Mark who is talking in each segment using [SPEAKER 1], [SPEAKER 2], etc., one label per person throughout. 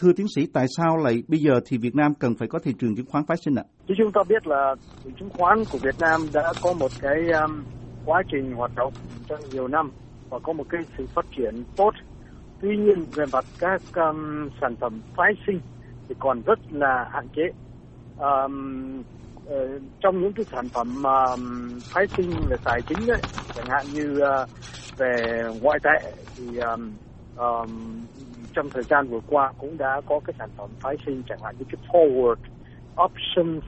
[SPEAKER 1] Thưa tiến sĩ, tại sao lại bây giờ thì Việt Nam cần phải có thị trường chứng khoán phái sinh ạ?
[SPEAKER 2] Như chúng ta biết là thị chứng khoán của Việt Nam đã có một cái um, quá trình hoạt động trong nhiều năm và có một cái sự phát triển tốt. Tuy nhiên về mặt các um, sản phẩm phái sinh thì còn rất là hạn chế. Um, uh, trong những cái sản phẩm um, phái sinh về tài chính ấy, chẳng hạn như uh, về ngoại tệ thì um, um, trong thời gian vừa qua cũng đã có cái sản phẩm phái sinh chẳng hạn như cái forward options.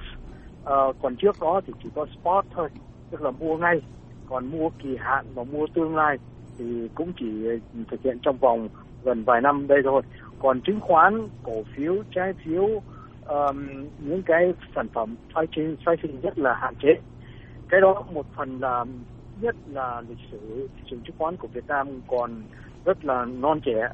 [SPEAKER 2] Uh, còn trước đó thì chỉ có spot thôi tức là mua ngay. Còn mua kỳ hạn và mua tương lai thì cũng chỉ thực hiện trong vòng gần vài năm đây thôi. Còn chứng khoán cổ phiếu trái phiếu um, những cái sản phẩm phái sinh phái sinh rất là hạn chế. Cái đó một phần là nhất là lịch sử thị trường chứng khoán của Việt Nam còn rất là non trẻ.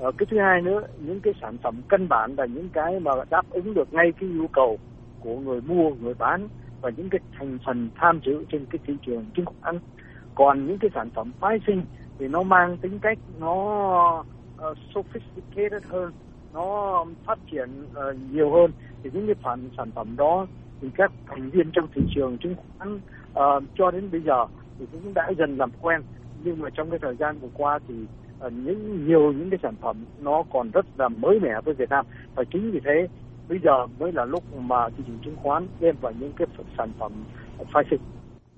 [SPEAKER 2] Ờ, cái thứ hai nữa những cái sản phẩm căn bản là những cái mà đáp ứng được ngay cái nhu cầu của người mua người bán và những cái thành phần tham dự trên cái thị trường chứng khoán còn những cái sản phẩm phái sinh thì nó mang tính cách nó uh, sophisticated hơn nó phát triển uh, nhiều hơn. Thì những cái phần sản phẩm đó thì các thành viên trong thị trường chứng khoán uh, cho đến bây giờ thì cũng đã dần làm quen. Nhưng mà trong cái thời gian vừa qua thì những nhiều những cái sản phẩm nó còn rất là mới mẻ với Việt Nam và chính vì thế bây giờ mới là lúc mà thị trường chứng khoán đem vào những cái sản phẩm phái sinh.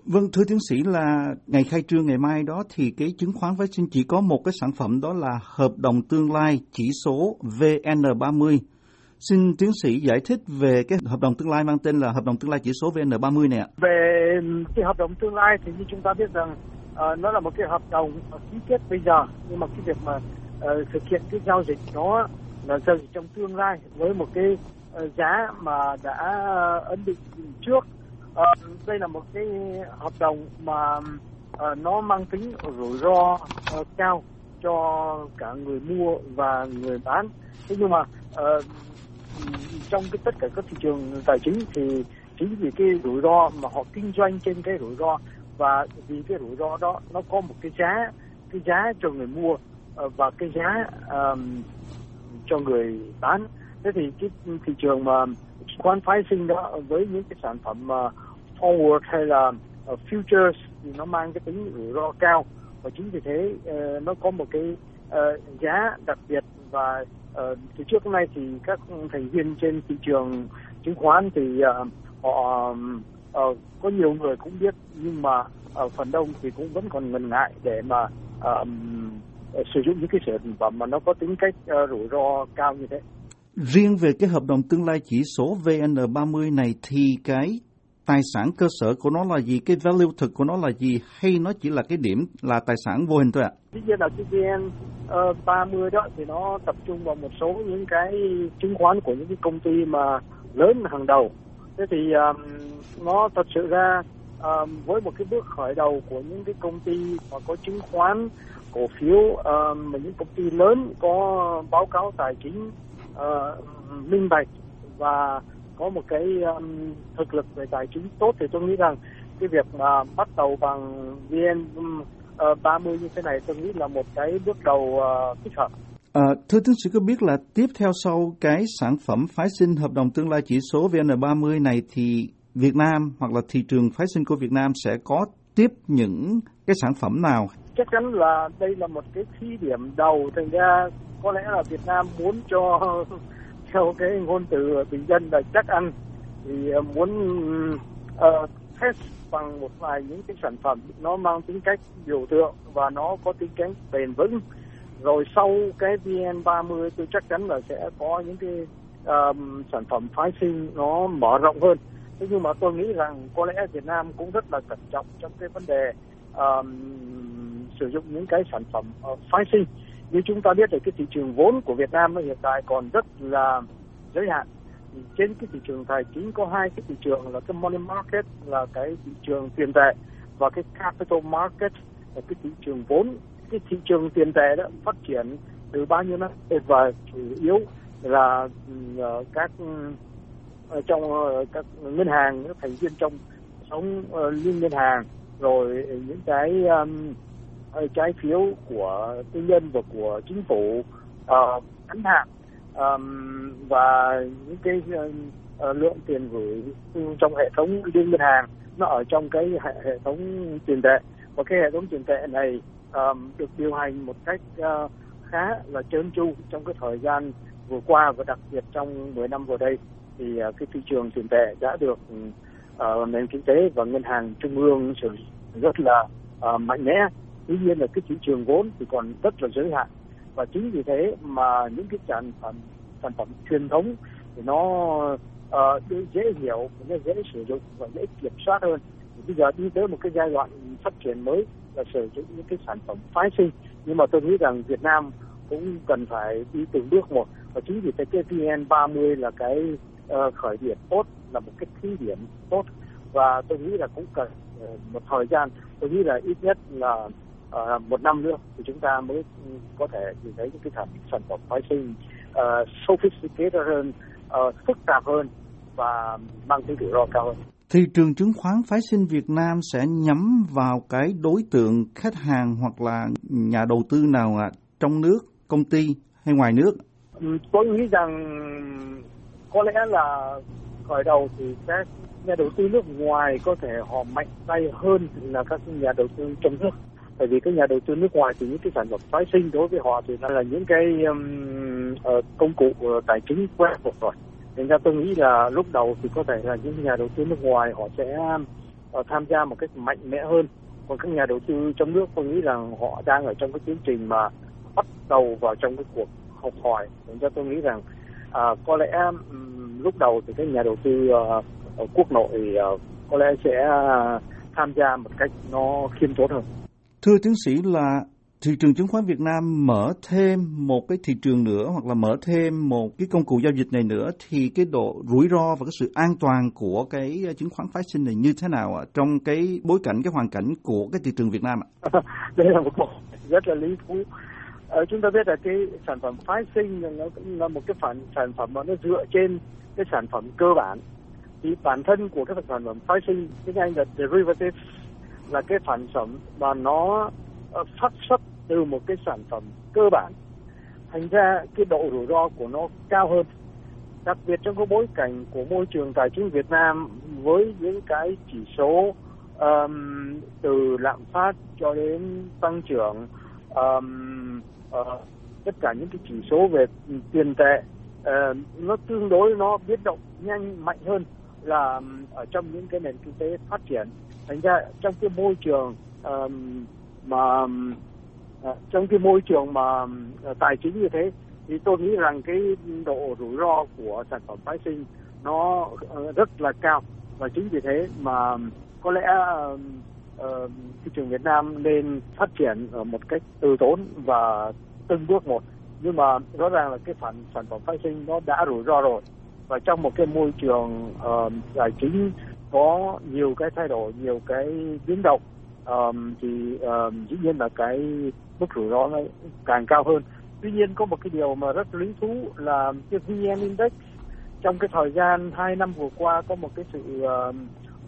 [SPEAKER 1] Vâng, thưa tiến sĩ là ngày khai trương ngày mai đó thì cái chứng khoán phái sinh chỉ có một cái sản phẩm đó là hợp đồng tương lai chỉ số VN30. Xin tiến sĩ giải thích về cái hợp đồng tương lai mang tên là hợp đồng tương lai chỉ số VN30 này ạ.
[SPEAKER 2] Về cái hợp đồng tương lai thì như chúng ta biết rằng uh, nó là một cái hợp đồng ký kết bây giờ. Nhưng mà cái việc mà uh, thực hiện cái giao dịch đó là giao dịch trong tương lai với một cái uh, giá mà đã ấn định trước. Uh, đây là một cái hợp đồng mà uh, nó mang tính rủi ro uh, cao cho cả người mua và người bán. Thế nhưng mà uh, trong cái tất cả các thị trường tài chính thì chính vì cái rủi ro mà họ kinh doanh trên cái rủi ro và vì cái rủi ro đó nó có một cái giá cái giá cho người mua ờ, và cái giá um, cho người bán. Thế thì cái thị trường mà khoán phái sinh đó với những cái sản phẩm uh, forward hay là uh, futures thì nó mang cái tính rủi ro cao. Và chính vì thế uh, nó có một cái uh, giá đặc biệt. Và uh, từ trước đến nay thì các thành viên trên thị trường chứng khoán thì uh, họ uh, có nhiều người cũng biết nhưng mà ở phần đông thì cũng vẫn còn ngần ngại để mà uh, sử dụng những cái sản phẩm mà nó có tính cách uh, rủi ro cao như thế.
[SPEAKER 1] Riêng về cái hợp đồng tương lai chỉ số VN30 này thì cái tài sản cơ sở của nó là gì, cái value thực của nó là gì hay nó chỉ là cái điểm là tài sản vô hình thôi ạ?
[SPEAKER 2] Tuy nhiên là cái VN uh, 30 đó thì nó tập trung vào một số những cái chứng khoán của những cái công ty mà lớn hàng đầu. Thế thì um, nó thật sự ra uh, với một cái bước khởi đầu của những cái công ty mà có chứng khoán cổ phiếu uh, mà những công ty lớn có báo cáo tài chính uh, minh bạch và có một cái um, thực lực về tài chính tốt thì tôi nghĩ rằng cái việc mà bắt đầu bằng vn uh, 30 ờ, như thế này tôi nghĩ là một cái bước đầu uh, thích hợp.
[SPEAKER 1] À, thưa tiến sĩ có biết là tiếp theo sau cái sản phẩm phái sinh hợp đồng tương lai chỉ số VN30 này thì Việt Nam hoặc là thị trường phái sinh của Việt Nam sẽ có tiếp những cái sản phẩm nào?
[SPEAKER 2] Chắc chắn là đây là một cái thí điểm đầu, thành ra có lẽ là Việt Nam muốn cho theo cái ngôn từ bình dân là chắc ăn thì ờ, muốn uh, test bằng một vài những cái sản phẩm. Nó mang tính cách biểu tượng và nó có tính cách bền vững. Rồi sau cái VN30 tôi chắc chắn là sẽ có những cái um, sản phẩm phái sinh nó mở rộng hơn thế nhưng mà tôi nghĩ rằng có lẽ Việt Nam cũng rất là cẩn trọng trong cái vấn đề uh, sử dụng những cái sản phẩm uh, phái sinh. Như chúng ta biết thì cái thị trường vốn của Việt Nam hiện tại còn rất là giới hạn. Trên cái thị trường tài chính có hai cái thị trường là cái money market là cái thị trường tiền tệ và cái capital market là cái thị trường vốn. Cái thị trường tiền tệ đó phát triển từ bao nhiêu năm? Và chủ yếu là uh, các trong ờ, các ngân hàng các thành viên trong sống ờ, liên ngân hàng rồi những cái um, trái phiếu của tư nhân và của chính phủ uh, ngắn hạn um, và những cái uh, lượng tiền gửi trong hệ thống liên ngân hàng nó ở trong cái hệ, hệ thống tiền tệ. Và cái hệ thống tiền tệ này um, được điều hành một cách uh, khá là trơn tru trong cái thời gian vừa qua và đặc biệt trong 10 năm vừa đây thì à, cái thị trường tiền tệ đã được uh, nền kinh tế và ngân hàng trung ương sử rất là uh, mạnh mẽ. Tuy nhiên là cái thị trường vốn thì còn rất là giới hạn. Và chính vì thế mà những cái sản phẩm sản phẩm truyền thống thì nó uh, dễ hiểu nó dễ sử dụng và dễ kiểm soát hơn. Thì bây giờ đi tới một cái giai đoạn phát triển mới là sử dụng những cái sản phẩm phái sinh. Nhưng mà tôi nghĩ rằng Việt Nam cũng cần phải đi từng bước một. Và chính vì thế cái VN 30 là cái uh, khởi điểm tốt là một cái thí điểm tốt và tôi nghĩ là cũng cần uh, một thời gian tôi nghĩ là ít nhất là uh, một năm nữa thì chúng ta mới có thể nhìn thấy những cái sản, sản phẩm phái sinh uh, sophisticated hơn uh, phức tạp hơn và mang tính rủi ro cao hơn
[SPEAKER 1] thị trường chứng khoán phái sinh Việt Nam sẽ nhắm vào cái đối tượng khách hàng hoặc là nhà đầu tư nào ạ? Trong nước, công ty hay ngoài nước?
[SPEAKER 2] Ừ, tôi nghĩ rằng có lẽ là khởi đầu thì các nhà đầu tư nước ngoài có thể họ mạnh tay hơn là các nhà đầu tư trong nước bởi vì các nhà đầu tư nước ngoài thì những cái sản phẩm phái sinh đối với họ thì nó là những cái um, ờ, công cụ ờ, tài chính quen thuộc rồi nên ra tôi nghĩ là lúc đầu thì có thể là những nhà đầu tư nước ngoài họ sẽ uh, tham gia một cách mạnh mẽ hơn. Còn các nhà đầu tư trong nước tôi nghĩ rằng họ đang ở trong cái tiến trình mà bắt đầu vào trong cái cuộc học hỏi. nên ra tôi nghĩ rằng uh, có lẽ um, lúc đầu thì các nhà đầu tư uh, quốc nội uh, có lẽ sẽ uh, tham gia một cách nó khiêm tốn hơn.
[SPEAKER 1] Thưa tiến sĩ là thị trường chứng khoán Việt Nam mở thêm một cái thị trường nữa hoặc là mở thêm một cái công cụ giao dịch này nữa thì cái độ rủi ro và cái sự an toàn của cái chứng khoán phái sinh này như thế nào ạ trong cái bối cảnh cái hoàn cảnh của cái thị trường Việt Nam ạ?
[SPEAKER 2] Đây là một câu rất là lý thú. Ờ, chúng ta biết là cái sản phẩm phái sinh nó cũng là một cái phản sản phẩm mà nó dựa trên cái sản phẩm cơ bản. Thì bản thân của cái sản phẩm phái sinh tiếng Anh là derivative là cái sản phẩm mà nó ờ, phát xuất từ một cái sản phẩm cơ bản. Thành ra cái độ rủi ro của nó cao hơn. Đặc biệt trong cái bối cảnh của môi trường tài chính Việt Nam với những cái chỉ số um, từ lạm phát cho đến tăng trưởng um, uh, tất cả những cái chỉ số về tiền tệ uh, nó tương đối nó biến động nhanh mạnh hơn là ở trong những cái nền kinh tế phát triển. Thành ra trong cái môi trường um, mà uh, trong cái môi trường mà uh, tài chính như thế thì tôi nghĩ rằng cái độ rủi ro của sản phẩm phái sinh nó uh, rất là cao. Và chính vì thế mà có lẽ uh, Ờ, thị trường Việt Nam nên phát triển ở một cách từ tốn và từng bước một. Nhưng mà rõ ràng là cái phản sản phẩm phái sinh nó đã rủi ro rồi. Và trong một cái môi trường uh, tài chính có nhiều cái thay đổi nhiều cái biến động um, thì um, dĩ nhiên là cái mức rủi ro nó càng cao hơn. Tuy nhiên có một cái điều mà rất lý thú là cái vn index trong cái thời gian 2 năm vừa qua có một cái sự uh,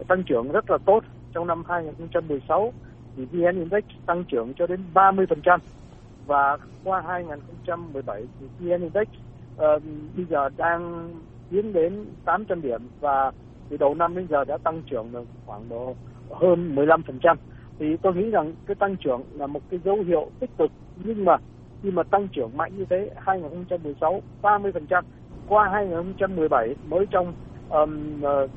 [SPEAKER 2] tăng trưởng rất là tốt trong năm 2016 thì vn index tăng trưởng cho đến 30% và qua 2017 thì vn index uh, bây giờ đang tiến đến 800 điểm và từ đầu năm đến giờ đã tăng trưởng được khoảng độ hơn 15% thì tôi nghĩ rằng cái tăng trưởng là một cái dấu hiệu tích cực nhưng mà khi mà tăng trưởng mạnh như thế 2016 30% qua 2017 mới trong um, uh,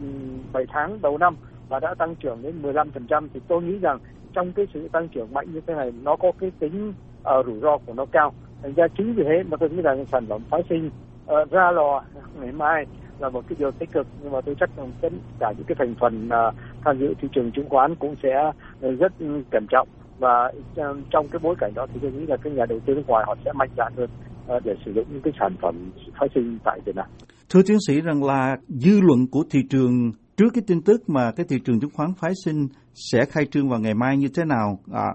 [SPEAKER 2] 7 tháng đầu năm và đã tăng trưởng đến 15% thì tôi nghĩ rằng trong cái sự tăng trưởng mạnh như thế này nó có cái tính uh, rủi ro của nó cao. Thành ra chính vì thế mà tôi nghĩ rằng sản phẩm phái sinh uh, ra lò ngày mai là một cái điều tích cực. Nhưng mà tôi chắc rằng tất cả những cái thành phần uh, tham dự thị trường chứng khoán cũng sẽ rất cẩn trọng. Và uh, trong cái bối cảnh đó thì tôi nghĩ là các nhà đầu tư nước ngoài họ sẽ mạnh dạn hơn uh, để sử dụng những cái sản phẩm phát sinh tại Việt Nam.
[SPEAKER 1] Thưa tiến sĩ rằng là dư luận của thị trường trước cái tin tức mà cái thị trường chứng khoán phái sinh sẽ khai trương vào ngày mai như thế nào? À,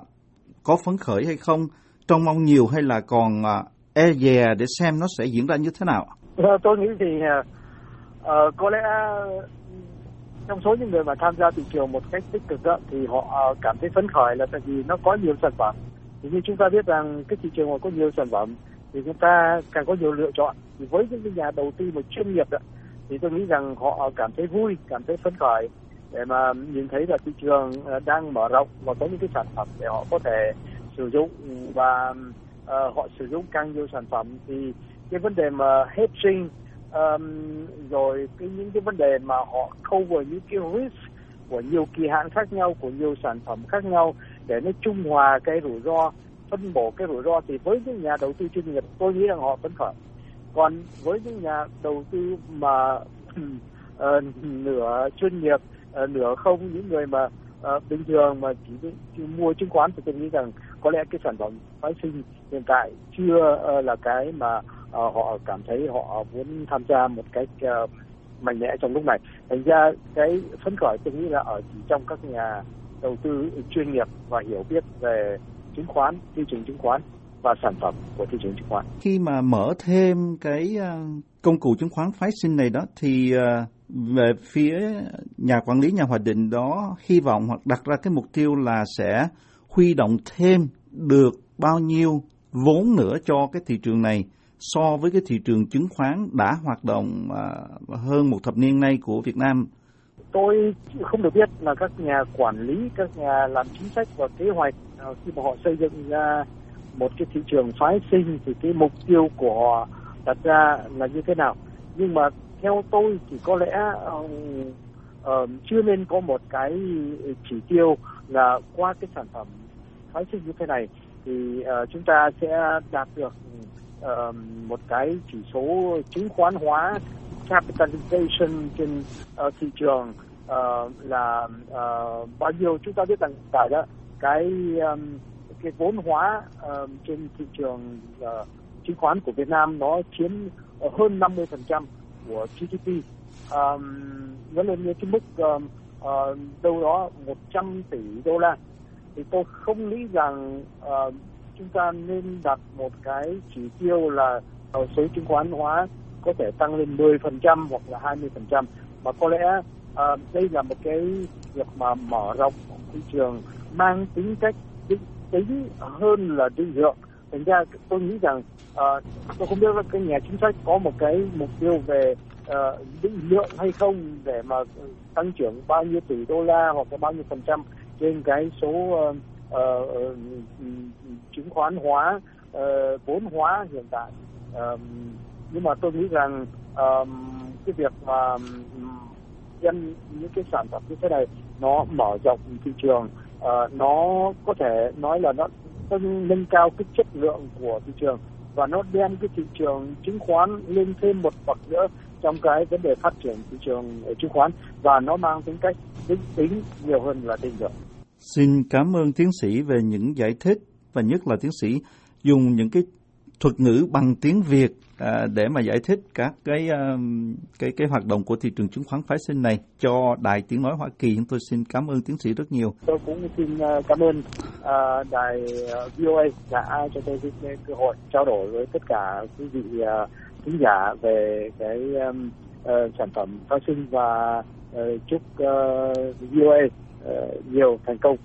[SPEAKER 1] có phấn khởi hay không? Trông mong nhiều hay là còn à, e dè để xem nó sẽ diễn ra như thế nào?
[SPEAKER 2] Ờ, tôi nghĩ thì uh, có lẽ trong số những người mà tham gia thị trường một cách tích cực đó, thì họ à, cảm thấy phấn khởi là tại vì nó có nhiều sản phẩm thì như chúng ta biết rằng cái thị trường mà có nhiều sản phẩm thì chúng ta càng có nhiều lựa chọn thì với những cái nhà đầu tư mà chuyên nghiệp đó thì tôi nghĩ rằng họ cảm thấy vui cảm thấy phấn khởi để mà nhìn thấy là thị trường ờ, đang mở rộng và có những cái sản phẩm để họ có thể sử dụng và uh, họ sử dụng càng nhiều sản phẩm. Thì cái vấn đề mà hedging um, rồi cái những cái vấn đề mà họ cover những cái risk của nhiều kỳ hạn khác nhau của nhiều sản phẩm khác nhau để nó trung hòa cái rủi ro phân bổ cái rủi ro thì với những nhà đầu tư chuyên nghiệp tôi nghĩ rằng họ phấn khởi còn với những nhà đầu tư mà uh, nửa chuyên nghiệp uh, nửa không những người mà uh, bình thường mà chỉ, chỉ mua chứng khoán thì tôi nghĩ rằng có lẽ cái sản phẩm phái sinh hiện tại chưa uh, là cái mà uh, họ cảm thấy họ muốn tham gia một cách uh, mạnh mẽ trong lúc này. Thành ra cái phấn khởi tôi nghĩ là ở chỉ trong các nhà đầu tư chuyên nghiệp và hiểu biết về chứng khoán thị trường chứng khoán và sản phẩm của thị trường chứng khoán
[SPEAKER 1] khi mà mở thêm cái công cụ chứng khoán phái sinh này đó thì về phía nhà quản lý nhà hoạch định đó hy vọng hoặc đặt ra cái mục tiêu là sẽ huy động thêm được bao nhiêu vốn nữa cho cái thị trường này so với cái thị trường chứng khoán đã hoạt động uh, hơn một thập niên nay của Việt Nam?
[SPEAKER 2] Tôi không được biết là các nhà quản lý, các nhà làm chính sách và kế hoạch khi mà họ xây dựng ra một cái thị trường phái sinh thì cái mục tiêu của họ đặt ra là như thế nào. Nhưng mà theo tôi thì có lẽ uh, uh, chưa nên có một cái chỉ tiêu là qua cái sản phẩm phái sinh như thế này thì uh, chúng ta sẽ đạt được uh, một cái chỉ số chứng khoán hóa capitalization trên uh, thị trường uh, là uh, bao nhiêu chúng ta biết rằng tại đó cái um, cái vốn hóa uh, trên thị trường uh, chứng khoán của Việt Nam nó chiếm hơn 50% của GDP um, ờ, nó lên như cái mức um, uh, đâu đó 100 tỷ đô la. Thì tôi không nghĩ rằng uh, chúng ta nên đặt một cái chỉ tiêu là số chứng khoán hóa có thể tăng lên 10% hoặc là 20% mà có lẽ uh, đây là một cái việc mà mở rộng thị trường mang tính cách tính, tính hơn là định lượng. Thành ra tôi nghĩ rằng uh, tôi không biết là cái nhà chính sách có một cái mục tiêu về uh, định lượng hay không để mà ờ, tăng trưởng bao nhiêu tỷ đô la hoặc là bao nhiêu phần trăm trên cái số uh, uh, chứng khoán hóa uh, vốn hóa hiện tại. Uh, nhưng mà tôi nghĩ rằng uh, cái việc mà dân những cái sản phẩm như thế này nó mở rộng thị trường uh, nó có thể nói là nó nâng cao cái chất lượng của thị trường và nó đem cái thị trường chứng khoán lên thêm một bậc nữa trong cái vấn đề phát triển thị trường chứng khoán và nó mang tính cách tính tính nhiều hơn là định lượng.
[SPEAKER 1] Xin cảm ơn tiến sĩ về những giải thích và nhất là tiến sĩ dùng những cái thuật ngữ bằng tiếng Việt à, để mà giải thích các cái uh, cái cái hoạt động của thị trường chứng khoán phái sinh này cho Đài Tiếng nói Hoa Kỳ. Chúng tôi xin cảm ơn tiến sĩ rất nhiều.
[SPEAKER 2] Tôi cũng xin à, cảm ơn uh, đài VOA đã cho tôi cái cơ hội trao đổi với tất cả quý vị uh, khán giả về cái um, uh, sản phẩm phái sinh và uh, chúc ờ, uh, VOA uh, nhiều thành công